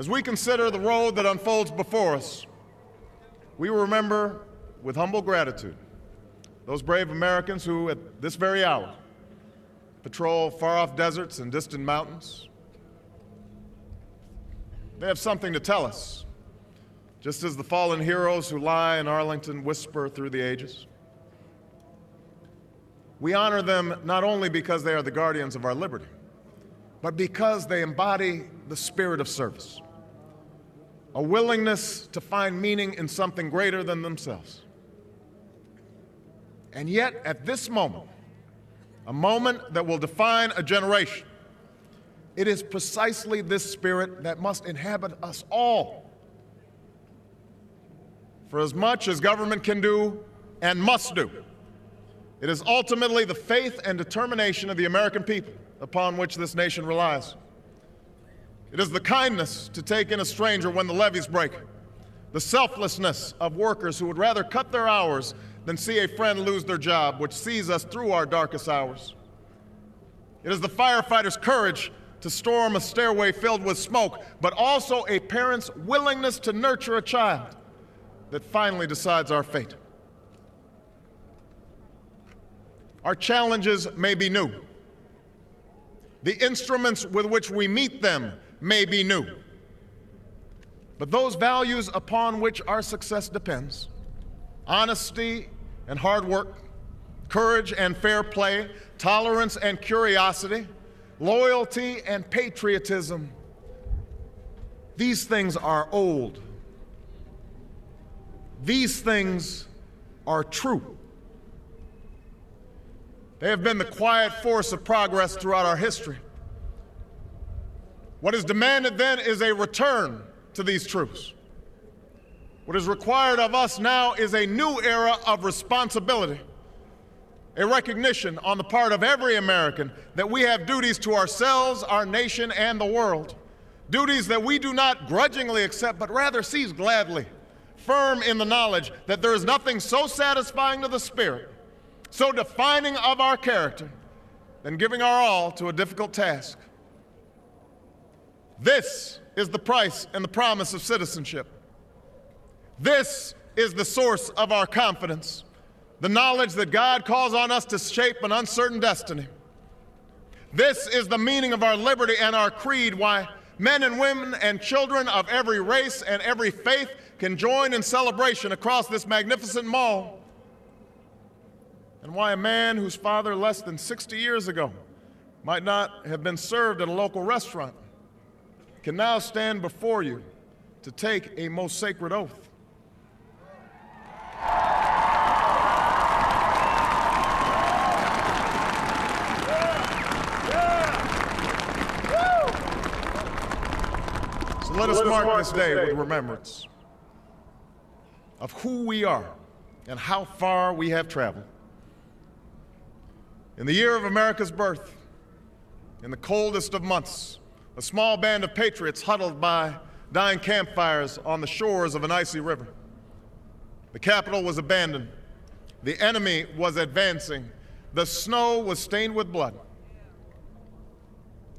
As we consider the road that unfolds before us, we remember with humble gratitude those brave Americans who, at this very hour, patrol far off deserts and distant mountains. They have something to tell us, just as the fallen heroes who lie in Arlington whisper through the ages. We honor them not only because they are the guardians of our liberty, but because they embody the spirit of service, a willingness to find meaning in something greater than themselves. And yet, at this moment, a moment that will define a generation, it is precisely this spirit that must inhabit us all. For as much as government can do and must do, it is ultimately the faith and determination of the American people upon which this nation relies. It is the kindness to take in a stranger when the levees break, the selflessness of workers who would rather cut their hours than see a friend lose their job, which sees us through our darkest hours. It is the firefighter's courage to storm a stairway filled with smoke, but also a parent's willingness to nurture a child that finally decides our fate. Our challenges may be new. The instruments with which we meet them may be new. But those values upon which our success depends honesty and hard work, courage and fair play, tolerance and curiosity, loyalty and patriotism these things are old. These things are true. They have been the quiet force of progress throughout our history. What is demanded then is a return to these truths. What is required of us now is a new era of responsibility, a recognition on the part of every American that we have duties to ourselves, our nation, and the world. Duties that we do not grudgingly accept, but rather seize gladly, firm in the knowledge that there is nothing so satisfying to the spirit so defining of our character than giving our all to a difficult task. This is the price and the promise of citizenship. This is the source of our confidence, the knowledge that God calls on us to shape an uncertain destiny. This is the meaning of our liberty and our creed, why men and women and children of every race and every faith can join in celebration across this magnificent mall and why a man whose father less than 60 years ago might not have been served at a local restaurant can now stand before you to take a most sacred oath. So let us mark this day with remembrance of who we are and how far we have traveled. In the year of America's birth, in the coldest of months, a small band of patriots huddled by dying campfires on the shores of an icy river. The capital was abandoned. The enemy was advancing. The snow was stained with blood.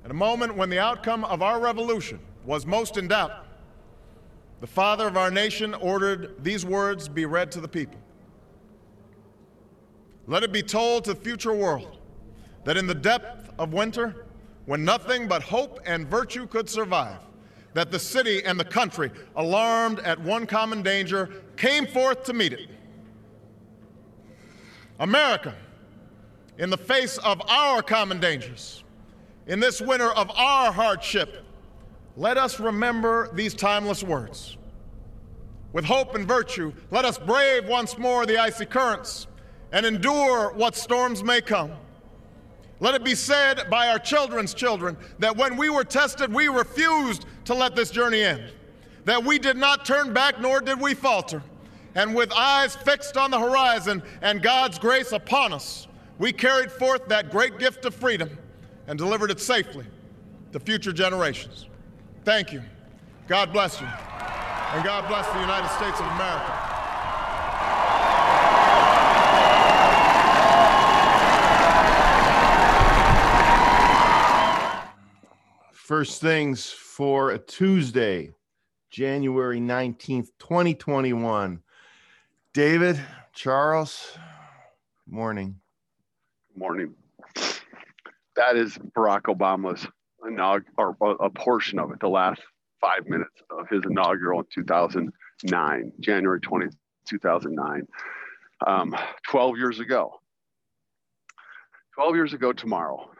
At a moment when the outcome of our revolution was most in doubt, the father of our nation ordered these words be read to the people. Let it be told to the future world that in the depth of winter, when nothing but hope and virtue could survive, that the city and the country, alarmed at one common danger, came forth to meet it. America, in the face of our common dangers, in this winter of our hardship, let us remember these timeless words. With hope and virtue, let us brave once more the icy currents and endure what storms may come. Let it be said by our children's children that when we were tested, we refused to let this journey end, that we did not turn back nor did we falter. And with eyes fixed on the horizon and God's grace upon us, we carried forth that great gift of freedom and delivered it safely to future generations. Thank you. God bless you. And God bless the United States of America. First things for a Tuesday, January 19th, 2021. David, Charles, morning. Morning. That is Barack Obama's inaugural, or a portion of it, the last five minutes of his inaugural in 2009, January 20, 2009, um, 12 years ago. 12 years ago tomorrow.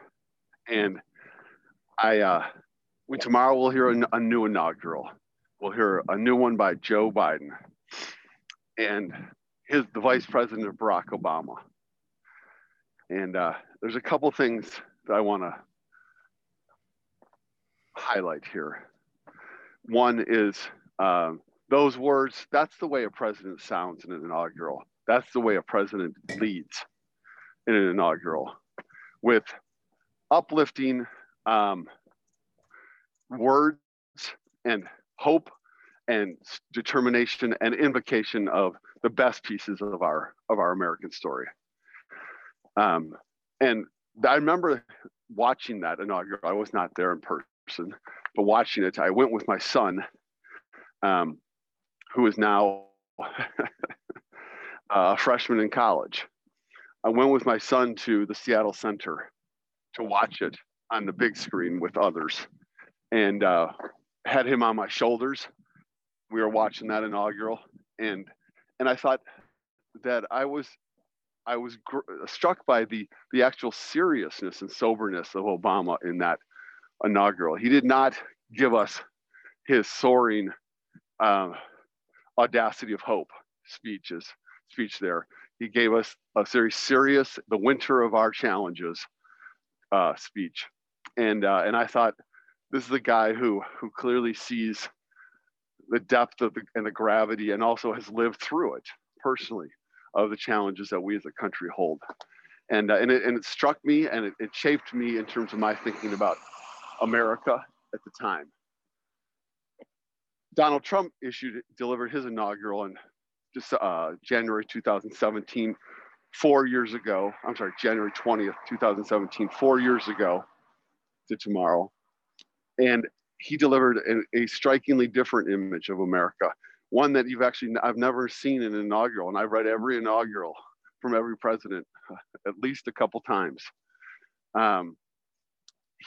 And I, uh, we tomorrow we'll hear a, a, new inaugural. We'll hear a new one by Joe Biden and his the vice president of Barack Obama. And uh, there's a couple things that I want to highlight here. One is um, those words. That's the way a president sounds in an inaugural. That's the way a president leads in an inaugural, with uplifting um, words and hope and determination and invocation of the best pieces of our of our American story. Um, and I remember watching that inaugural. I was not there in person, but watching it, I went with my son, um, who is now a freshman in college. I went with my son to the Seattle Center to watch it on the big screen with others and uh, had him on my shoulders. We were watching that inaugural, and and I thought that I was I was gr- struck by the the actual seriousness and soberness of Obama in that inaugural. He did not give us his soaring um, audacity of hope speeches speech there. He gave us a very serious, the winter of our challenges uh, speech, and uh, and I thought this is a guy who who clearly sees the depth of the, and the gravity and also has lived through it personally of the challenges that we as a country hold. And uh, and, it, and it struck me and it, it shaped me in terms of my thinking about america at the time. Donald trump issued delivered his inaugural in just uh, january 2017 four years ago. I'm sorry january 20th 2017 four years ago to tomorrow and he delivered a, a, strikingly different image of America, one that you've actually I've never seen in an inaugural, and I've read every inaugural from every president at least a couple times. Um,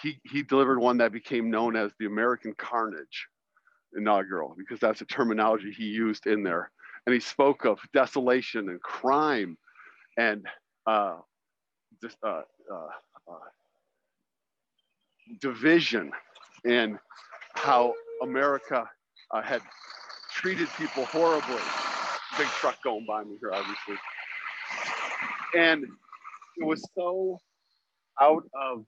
he he delivered one that became known as the American Carnage inaugural because that's the terminology he used in there, and he spoke of desolation and crime, and uh, uh, uh, uh division and how America uh, had treated people horribly. Big truck going by me here, obviously. And it was so out of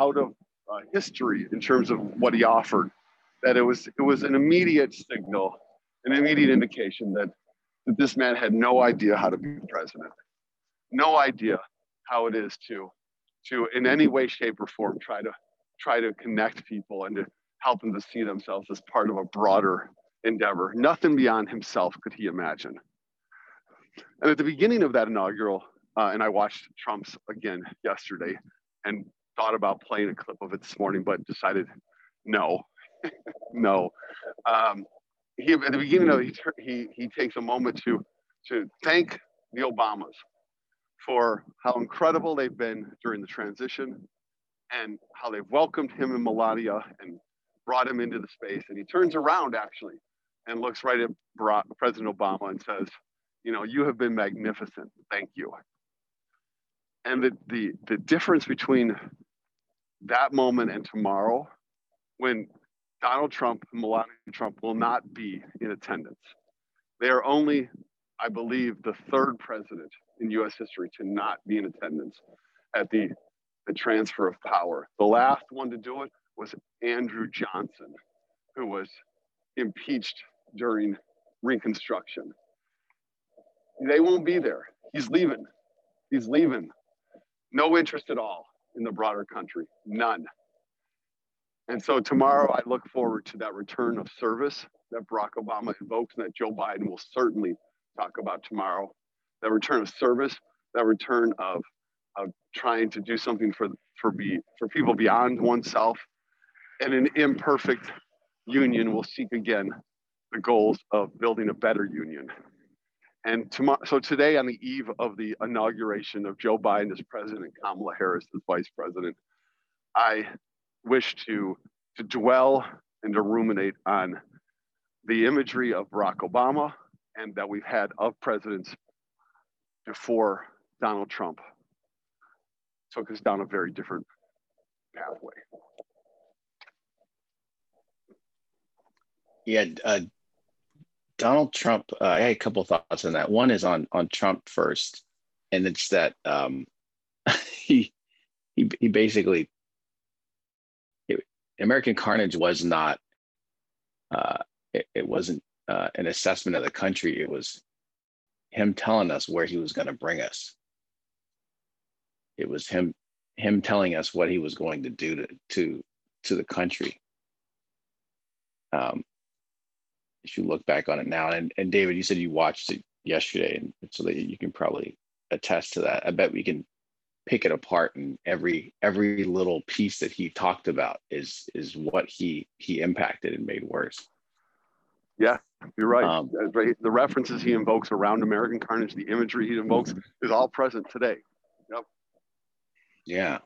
out of uh, history in terms of what he offered that it was it was an immediate signal, an immediate indication that that this man had no idea how to be president, no idea how it is to to in any way, shape, or form try to try to connect people and to help them to see themselves as part of a broader endeavor. Nothing beyond himself could he imagine. And at the beginning of that inaugural, uh, and I watched Trump's again yesterday and thought about playing a clip of it this morning, but decided no, no. Um, he, at the beginning of it, he, he, he takes a moment to, to thank the Obamas for how incredible they've been during the transition and how they've welcomed him and Melania and brought him into the space. And he turns around actually and looks right at Barack, President Obama and says, you know, you have been magnificent. Thank you. And the, the, the difference between that moment and tomorrow, when Donald Trump and Melania Trump will not be in attendance. They are only, I believe, the third president in US history to not be in attendance at the transfer of power. The last one to do it was Andrew Johnson, who was impeached during Reconstruction. They won't be there. He's leaving. He's leaving. No interest at all in the broader country, none. And so tomorrow I look forward to that return of service that Barack Obama invokes and that Joe Biden will certainly talk about tomorrow. That return of service, that return of of trying to do something for for be for people beyond oneself and an imperfect union will seek again the goals of building a better union. And tomorrow, so today, on the eve of the inauguration of Joe Biden as president, Kamala Harris as vice president, I wish to, to dwell and to ruminate on the imagery of Barack Obama and that we've had of presidents before Donald Trump took us down a very different pathway. Yeah, uh, Donald Trump. Uh, I had a couple thoughts on that. One is on on Trump first, and it's that um, he he he basically it, American Carnage was not. Uh, it, it wasn't uh, an assessment of the country. It was him telling us where he was going to bring us. It was him him telling us what he was going to do to to to the country. Um, if you look back on it now, and, and David, you said you watched it yesterday, and so that you can probably attest to that. I bet we can pick it apart, and every every little piece that he talked about is is what he he impacted and made worse. Yeah, you're right. Um, the references he invokes around American Carnage, the imagery he invokes, mm-hmm. is all present today. Yep. Yeah.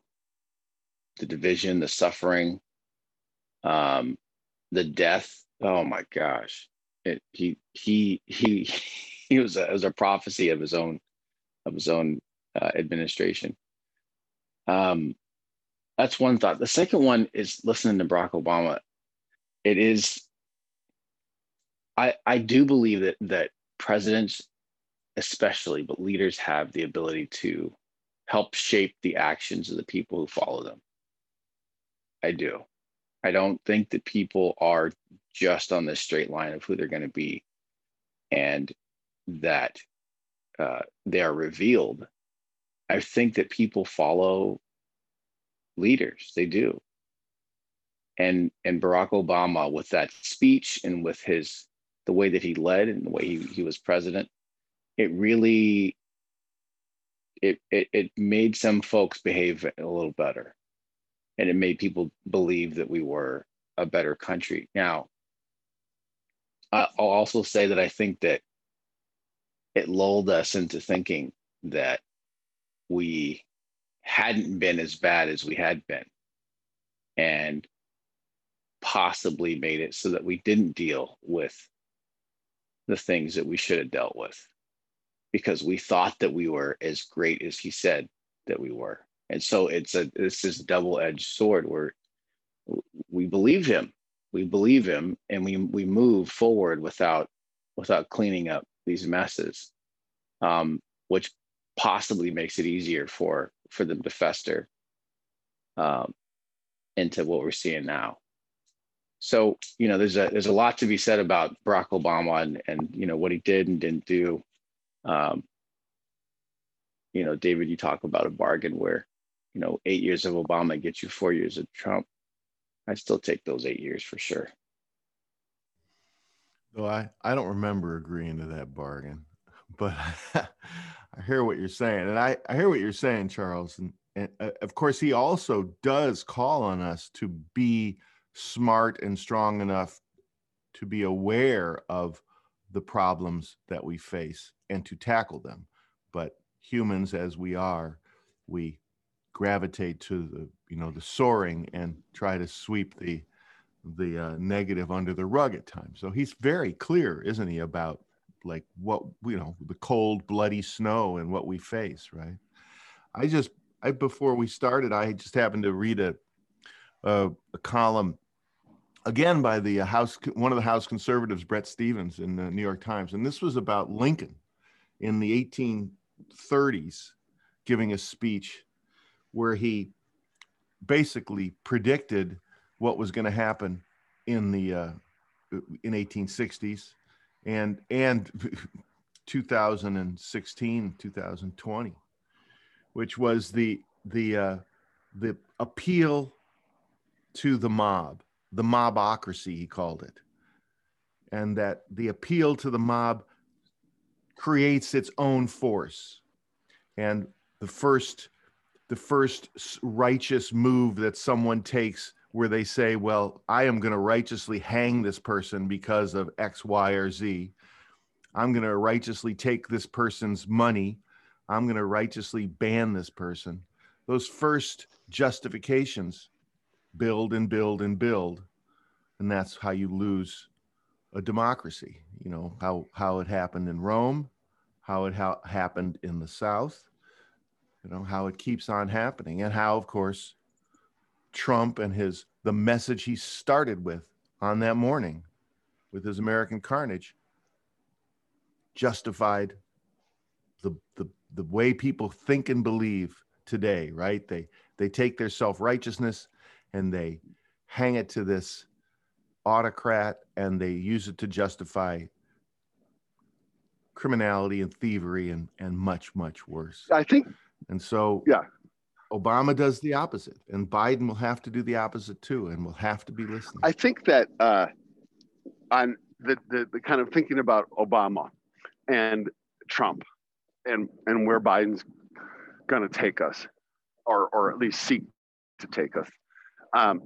The division, the suffering, um, the death. Oh my gosh! It, he he he he was a, was a prophecy of his own of his own uh, administration. Um, that's one thought. The second one is listening to Barack Obama. It is I, I do believe that that presidents especially but leaders have the ability to help shape the actions of the people who follow them. I do. I don't think that people are just on this straight line of who they're going to be and that uh, they are revealed. I think that people follow leaders. They do. And and barack obama with that speech and with his the way that he led and the way he, he was president, it really it, it it made some folks behave a little better. And it made people believe that we were a better country. Now, I'll also say that I think that it lulled us into thinking that we hadn't been as bad as we had been. And possibly made it so that we didn't deal with the things that we should have dealt with because we thought that we were as great as he said that we were. And so it's a this double-edged sword where we believe him, we believe him, and we we move forward without without cleaning up these messes, um, which possibly makes it easier for for them to fester um, into what we're seeing now so you know there's a there's a lot to be said about Barack Obama and and you know what he did and didn't do. Um, you know, David, you talk about a bargain where you know eight years of Obama gets you four years of Trump. I still take those eight years for sure. Well, I I don't remember agreeing to that bargain, but I hear what you're saying, and I I hear what you're saying, Charles, and and uh, of course he also does call on us to be smart and strong enough to be aware of the problems that we face and to tackle them. But humans, as we are, we gravitate to the you know the soaring and try to sweep the the uh, negative under the rug at times. So he's very clear, isn't he, about like what you know the cold, bloody snow and what we face, right? I just I before we started, I just happened to read a a, a column again by the uh, House, one of the House conservatives, Bret Stephens in the New York Times, and this was about Lincoln in the 1830s, giving a speech where he basically predicted what was going to happen in the uh, in 1860s and and 2016 2020 which was the the uh, the appeal to the mob the mobocracy, he called it. And that the appeal to the mob creates its own force. And the first the first righteous move that someone takes where they say, well, I am going to righteously hang this person because of X, Y, or Z. I'm going to righteously take this person's money. I'm going to righteously ban this person. Those first justifications build and build and build. And that's how you lose a democracy. You know, how, how it happened in Rome, how it ha- happened in the South, you know, how it keeps on happening, and how, of course, Trump and his the message he started with on that morning with his American carnage justified the the the way people think and believe today, right? They they take their self-righteousness and they hang it to this autocrat and they use it to justify criminality and thievery and and much much worse. I think And so Yeah. Obama does the opposite and Biden will have to do the opposite too and will have to be listening. I think that uh, on the, the the kind of thinking about Obama and Trump and and where Biden's going to take us, or or at least seek to take us. Um,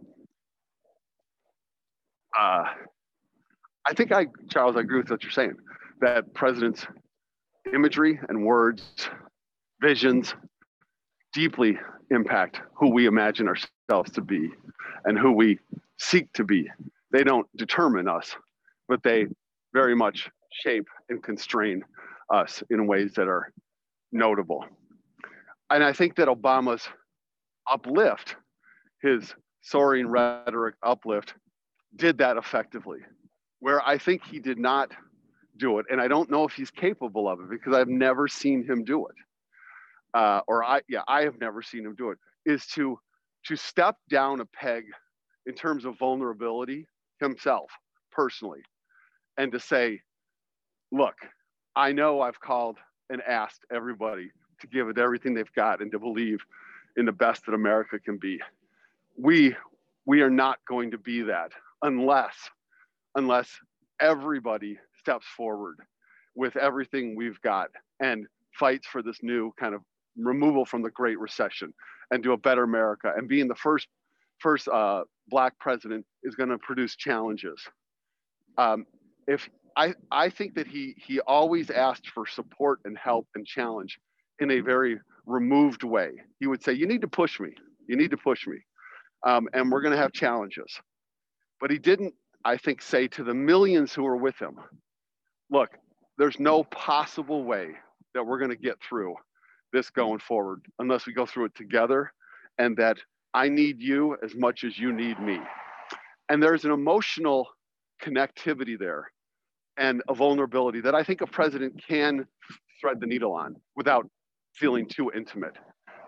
uh, I think I, Charles, I agree with what you're saying. That president's imagery and words, visions, deeply impact who we imagine ourselves to be and who we seek to be. They don't determine us, but they very much shape and constrain us in ways that are notable. And I think that Obama's uplift, his soaring rhetoric uplift, did that effectively. Where I think he did not do it, and I don't know if he's capable of it because I've never seen him do it. Uh, or I, yeah, I have never seen him do it. Is to to step down a peg in terms of vulnerability himself personally, and to say, look, I know I've called and asked everybody to give it everything they've got and to believe in the best that America can be. We we are not going to be that unless unless everybody steps forward with everything we've got and fights for this new kind of removal from the Great Recession and do a better America. And being the first first uh, black president is going to produce challenges. Um, if I, I think that he he always asked for support and help and challenge in a very removed way. He would say, "You need to push me. You need to push me, um, and we're going to have challenges." But he didn't, I think, say to the millions who were with him, "Look, there's no possible way that we're going to get through this going forward unless we go through it together, and that I need you as much as you need me." And there's an emotional connectivity there and a vulnerability that I think a president can thread the needle on without feeling too intimate.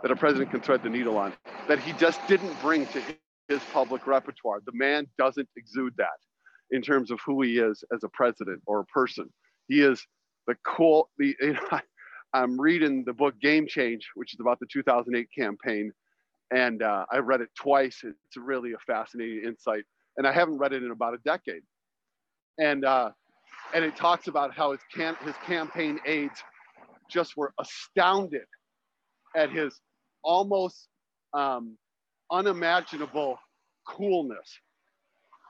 That a president can thread the needle on that he just didn't bring to his public repertoire. The man doesn't exude that in terms of who he is as a president or a person. He is the cool. The you know, I'm reading the book Game Change, which is about the 2008 campaign, and uh, I read it twice. It's really a fascinating insight, and I haven't read it in about a decade. And uh, and it talks about how his can his campaign aides just were astounded at his almost um, unimaginable coolness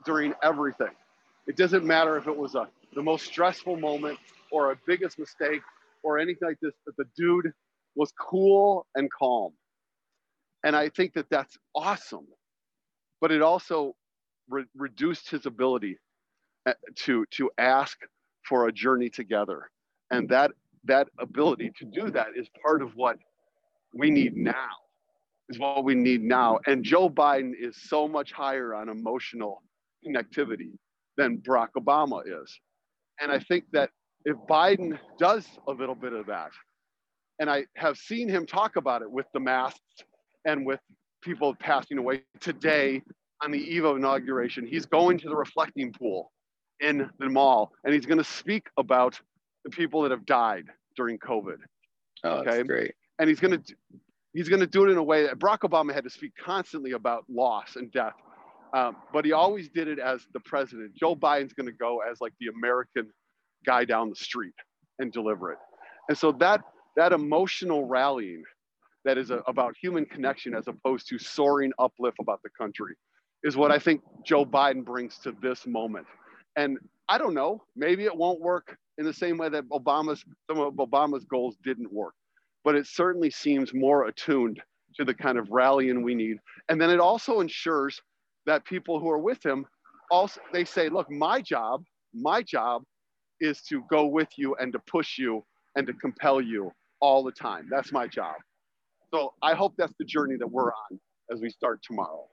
during everything. It doesn't matter if it was a the most stressful moment or a biggest mistake or anything like this. That the dude was cool and calm, and I think that that's awesome. But it also re- reduced his ability uh, to to ask for a journey together and that that ability to do that is part of what we need now is what we need now and joe biden is so much higher on emotional connectivity than barack obama is and i think that if biden does a little bit of that and i have seen him talk about it with the masks and with people passing away today on the eve of inauguration he's going to the reflecting pool in the mall and he's going to speak about the people that have died during COVID. Oh, that's Okay. great. And he's going to he's going to do it in a way that Barack Obama had to speak constantly about loss and death, um, but he always did it as the president. Joe Biden's going to go as like the American guy down the street and deliver it. And so that that emotional rallying that is a, about human connection as opposed to soaring uplift about the country is what I think Joe Biden brings to this moment. And I don't know, maybe it won't work in the same way that Obama's some of Obama's goals didn't work, but it certainly seems more attuned to the kind of rallying we need. And then it also ensures that people who are with him also they say, look, my job, my job is to go with you and to push you and to compel you all the time. That's my job. So I hope that's the journey that we're on as we start tomorrow.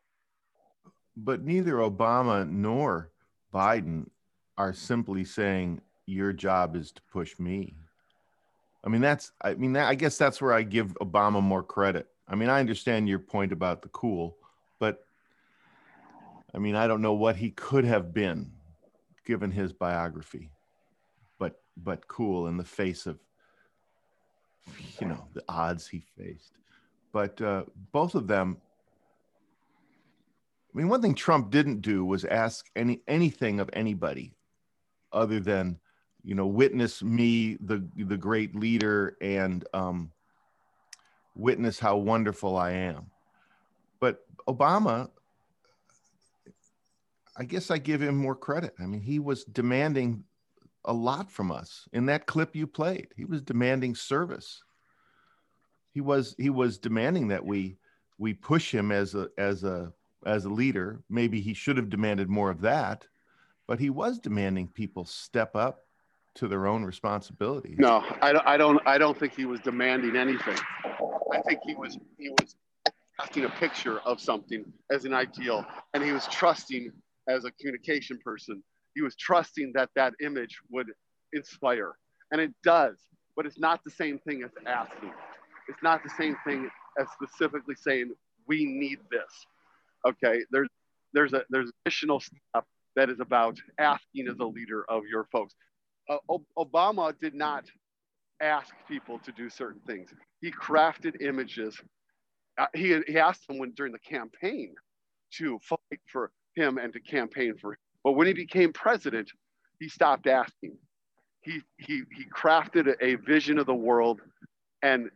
But neither Obama nor Biden are simply saying your job is to push me. I mean, that's, I mean, that, I guess that's where I give Obama more credit. I mean, I understand your point about the cool, but I mean, I don't know what he could have been given his biography, but, but cool in the face of, you know, the odds he faced. But uh, both of them, I mean, one thing Trump didn't do was ask any anything of anybody other than you know witness me the the great leader and um, witness how wonderful i am. But obama i guess i give him more credit. I mean he was demanding a lot from us. In that clip you played he was demanding service. He was he was demanding that we we push him as a as a as a leader. Maybe he should have demanded more of that but he was demanding people step up to their own responsibility. No, I don't. I don't. I don't think he was demanding anything. I think he was he was asking a picture of something as an ideal, and he was trusting as a communication person. He was trusting that that image would inspire, and it does. But it's not the same thing as asking. It's not the same thing as specifically saying we need this. Okay, there's there's a there's additional stuff that is about asking as a leader of your folks. Uh, Obama did not ask people to do certain things. He crafted images. Uh, he, he asked them when, during the campaign to fight for him and to campaign for him. But when he became president, he stopped asking. He, he, he crafted a, a vision of the world and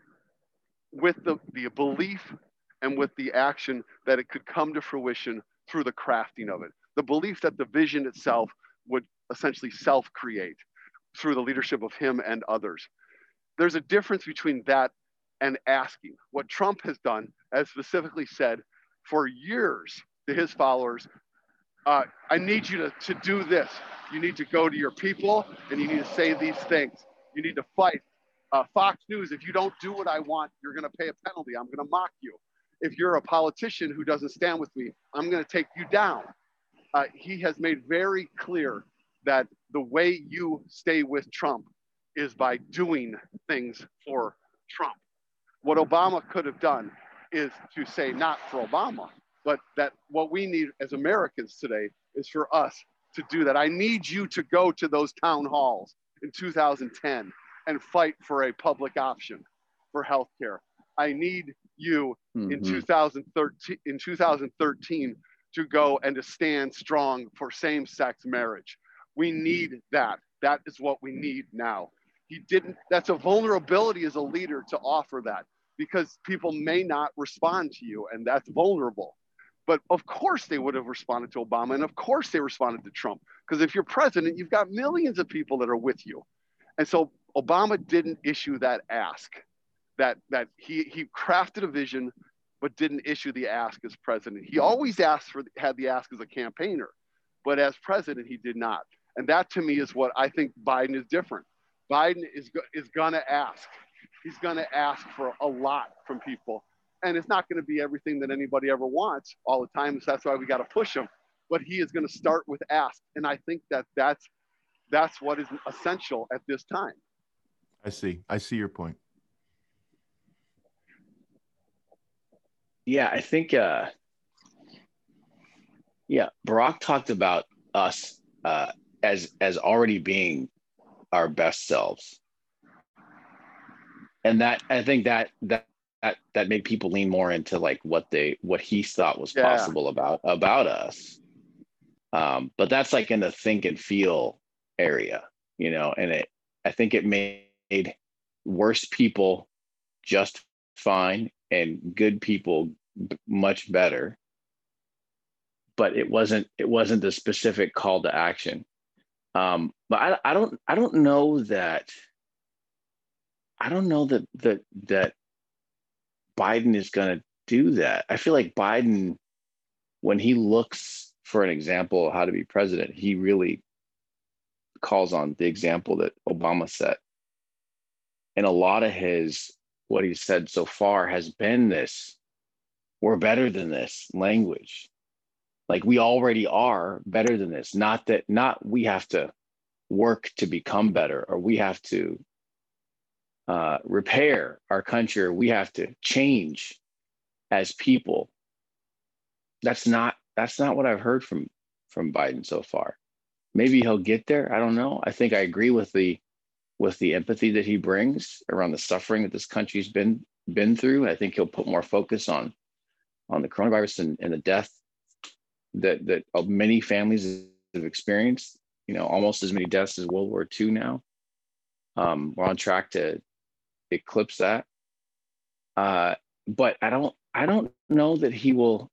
with the, the belief and with the action that it could come to fruition through the crafting of it the belief that the vision itself would essentially self create through the leadership of him and others. There's a difference between that and asking. What Trump has done, as specifically said for years to his followers, uh, I need you to, to do this. You need to go to your people and you need to say these things. You need to fight. Uh, Fox News, if you don't do what I want, you're going to pay a penalty. I'm going to mock you. If you're a politician who doesn't stand with me, I'm going to take you down uh, he has made very clear that the way you stay with Trump is by doing things for Trump. What Obama could have done is to say, not for Obama, but that what we need as Americans today is for us to do that. I need you to go to those town halls in 2010 and fight for a public option for healthcare. I need you mm-hmm. in 2013 in 2013 to go and to stand strong for same sex marriage. We need that. That is what we need now. He didn't, that's a vulnerability as a leader to offer that because people may not respond to you, and that's vulnerable. But of course, they would have responded to Obama, and of course, they responded to Trump. Because if you're president, you've got millions of people that are with you. And so Obama didn't issue that ask, that, that he, he crafted a vision but didn't issue the ask as president. He always asked for had the ask as a campaigner, but as president he did not. And that to me is what I think Biden is different. Biden is is going to ask. He's going to ask for a lot from people. And it's not going to be everything that anybody ever wants all the time. So that's why we got to push him. But he is going to start with ask. And I think that that's that's what is essential at this time. I see. I see your point. yeah, I think uh yeah, Barack talked about us uh as as already being our best selves. And that I think that that that that made people lean more into like what they what he thought was yeah. possible about about us. Um, but that's like in the think and feel area, you know, and it I think it made worse people just fine and good people much better but it wasn't it wasn't the specific call to action. Um, but I, I don't I don't know that I don't know that that that Biden is going to do that. I feel like Biden, when he looks for an example of how to be president, he really calls on the example that Obama set. And a lot of his what he said so far has been this we're better than this language like we already are better than this. Not that not we have to work to become better or we have to uh, repair our country or we have to change as people. That's not that's not what i've heard from from biden so far. Maybe he'll get there. I don't know. I think i agree with the with the empathy that he brings around the suffering that this country's been been through. I think he'll put more focus on on the coronavirus and, and the death that that many families have experienced. You know, almost as many deaths as World War II now. Um, we're on track to eclipse that. Uh, but I don't I don't know that he will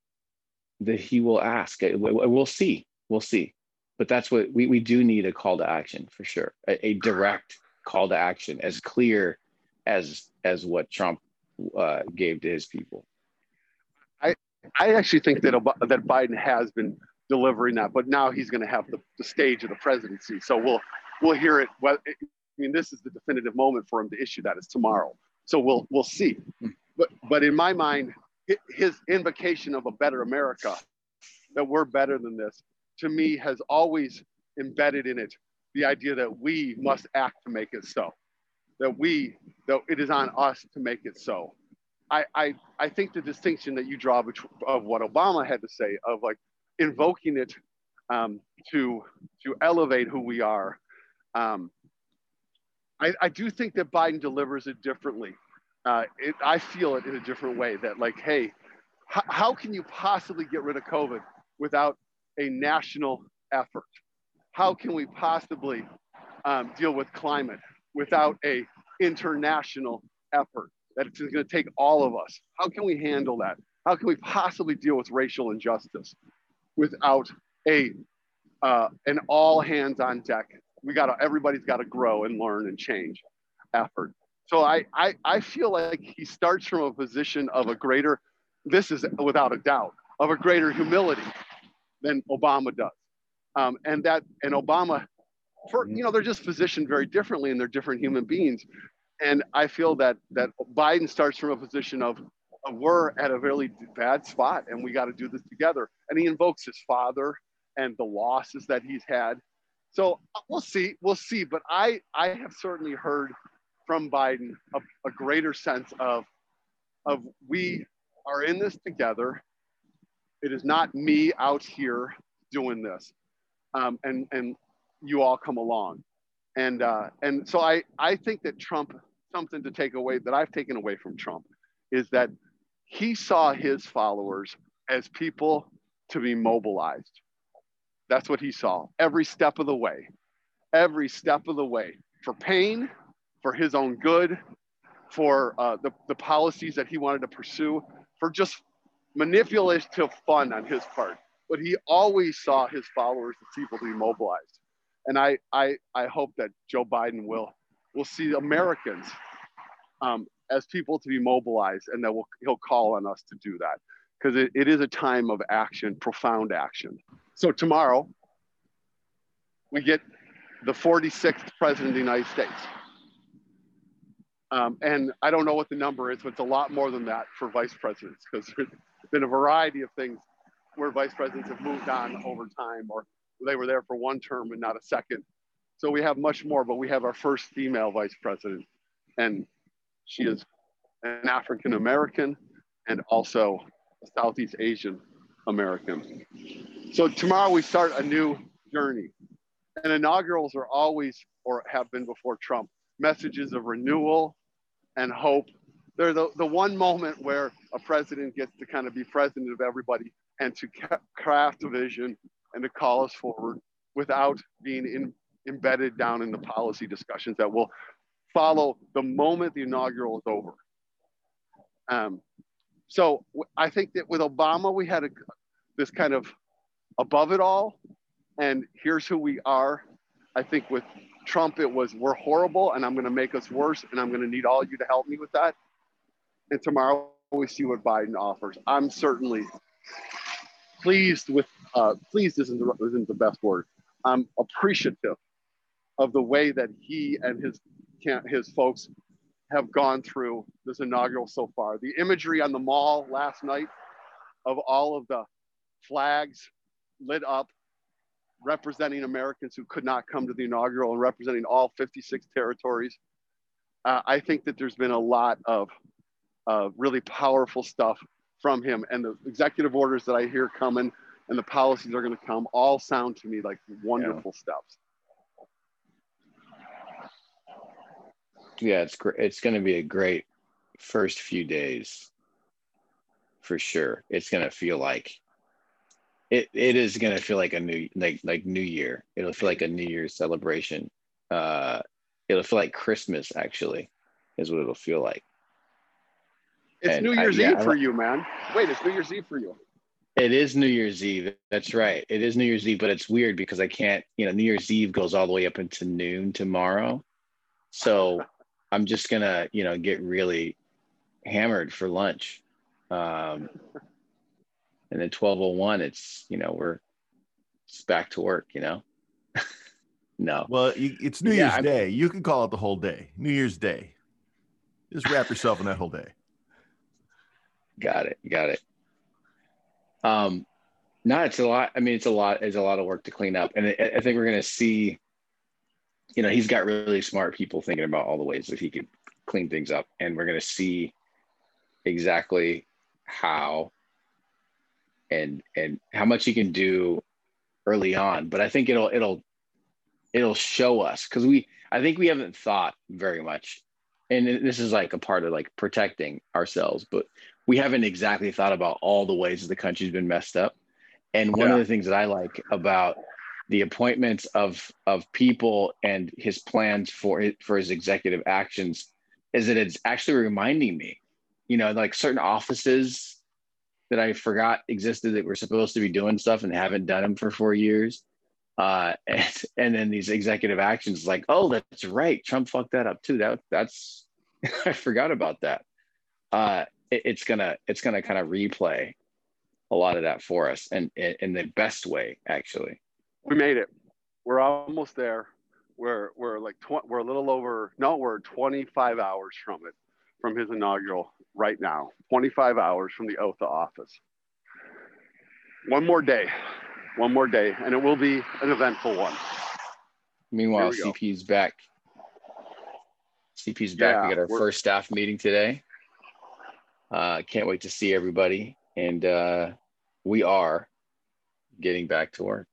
that he will ask. We'll see. We'll see. But that's what we, we do need a call to action for sure. A, a direct call to action as clear as as what Trump uh, gave to his people. I actually think that that Biden has been delivering that, but now he's going to have the, the stage of the presidency. So we'll we'll hear it. Well, I mean, this is the definitive moment for him to issue that. It's tomorrow. So we'll we'll see. But but in my mind, his invocation of a better America, that we're better than this, to me has always embedded in it the idea that we must act to make it so, that we, that it is on us to make it so. I, I, I think the distinction that you draw between, of what Obama had to say, of like invoking it um, to, to elevate who we are, um, I, I do think that Biden delivers it differently. Uh, it, I feel it in a different way that, like, hey, h- how can you possibly get rid of COVID without a national effort? how can we possibly um, deal with climate without a international effort that it's going to take all of us. How can we handle that? How can we possibly deal with racial injustice without a uh, an all hands on deck? We got to everybody's got to grow and learn and change effort. So I, I i feel like he starts from a position of a greater this is without a doubt of a greater humility than obama does. Um, and that and Obama, for you know, they're just positioned very differently, and they're different human beings. And I feel that that Biden starts from a position of, we're at a really bad spot, and we got to do this together. And he invokes his father and the losses that he's had. So uh, we'll see, we'll see. But I I have certainly heard from Biden a, a greater sense of of we are in this together. It is not me out here doing this um, and and you all come along, and uh, and so I I think that Trump something to take away that I've taken away from Trump is that he saw his followers as people to be mobilized. That's what he saw every step of the way, every step of the way for pain, for his own good, for uh, the, the policies that he wanted to pursue, for just manipulative fun on his part but he always saw his followers as people to be mobilized. And I, I, I hope that Joe Biden will, will see Americans um, as people to be mobilized and that we'll, he'll call on us to do that because it, it is a time of action, profound action. So tomorrow, we get the 46th president of the United States. Um, and I don't know what the number is, but it's a lot more than that for vice presidents because there's been a variety of things where vice presidents have moved on over time or they were there for one term and not a second. So we have much more, but we have our first female vice president, and she is an African American and also a Southeast Asian American. So tomorrow we start a new journey. And inaugurals are always, or have been before Trump, messages of renewal and hope. They're the, the one moment where a president gets to kind of be president of everybody and to craft a vision and to call us forward without being in, embedded down in the policy discussions that will follow the moment the inaugural is over. Um, so I think that with Obama, we had a, this kind of above it all. And here's who we are. I think with Trump, it was we're horrible and I'm going to make us worse. And I'm going to need all of you to help me with that. And tomorrow we see what Biden offers. I'm certainly pleased with, uh, pleased isn't the, isn't the best word. I'm appreciative of the way that he and his, his folks have gone through this inaugural so far. The imagery on the mall last night of all of the flags lit up representing Americans who could not come to the inaugural and representing all 56 territories. Uh, I think that there's been a lot of uh, really powerful stuff from him, and the executive orders that I hear coming and the policies are going to come all sound to me like wonderful yeah. steps. Yeah, it's great. It's going to be a great first few days. For sure. It's going to feel like it, it is going to feel like a new like like new year. It'll feel like a new year's celebration. Uh it'll feel like christmas actually is what it'll feel like. It's and new year's I, yeah, eve for you man. Wait it's new year's eve for you. It is new year's eve. That's right. It is new year's eve but it's weird because i can't you know new year's eve goes all the way up into noon tomorrow. So i'm just gonna you know get really hammered for lunch. Um and then 1201 it's you know we're it's back to work you know? No. Well it's new year's day. You can call it the whole day. New year's day. Just wrap yourself in that whole day. Got it. Got it. Um no it's a lot. I mean it's a lot it's a lot of work to clean up. And i, I think we're going to see you know he's got really smart people thinking about all the ways that he could clean things up and we're going to see exactly how and and how much he can do early on. But I think it'll it'll it'll show us because we I think we haven't thought very much, and this is like a part of like protecting ourselves, but we haven't exactly thought about all the ways that the country's been messed up. And one yeah. of the things that I like about the appointments of of people and his plans for it for his executive actions is that it's actually reminding me, you know, like certain offices that I forgot existed that were supposed to be doing stuff and haven't done them for four years. Uh, and, and then these executive actions like, oh, that's right. Trump fucked that up too. That that's, I forgot about that. Uh, it, it's gonna, it's gonna kind of replay a lot of that for us and in the best way, actually. We made it. We're almost there. We're, we're like, tw- we're a little over, no, we're 25 hours from it, from his inaugural right now, 25 hours from the oath of office. One more day, one more day, and it will be an eventful one. Meanwhile, CP's back. CP's back. Yeah, we got our first staff meeting today. Uh, can't wait to see everybody. And uh, we are getting back to work.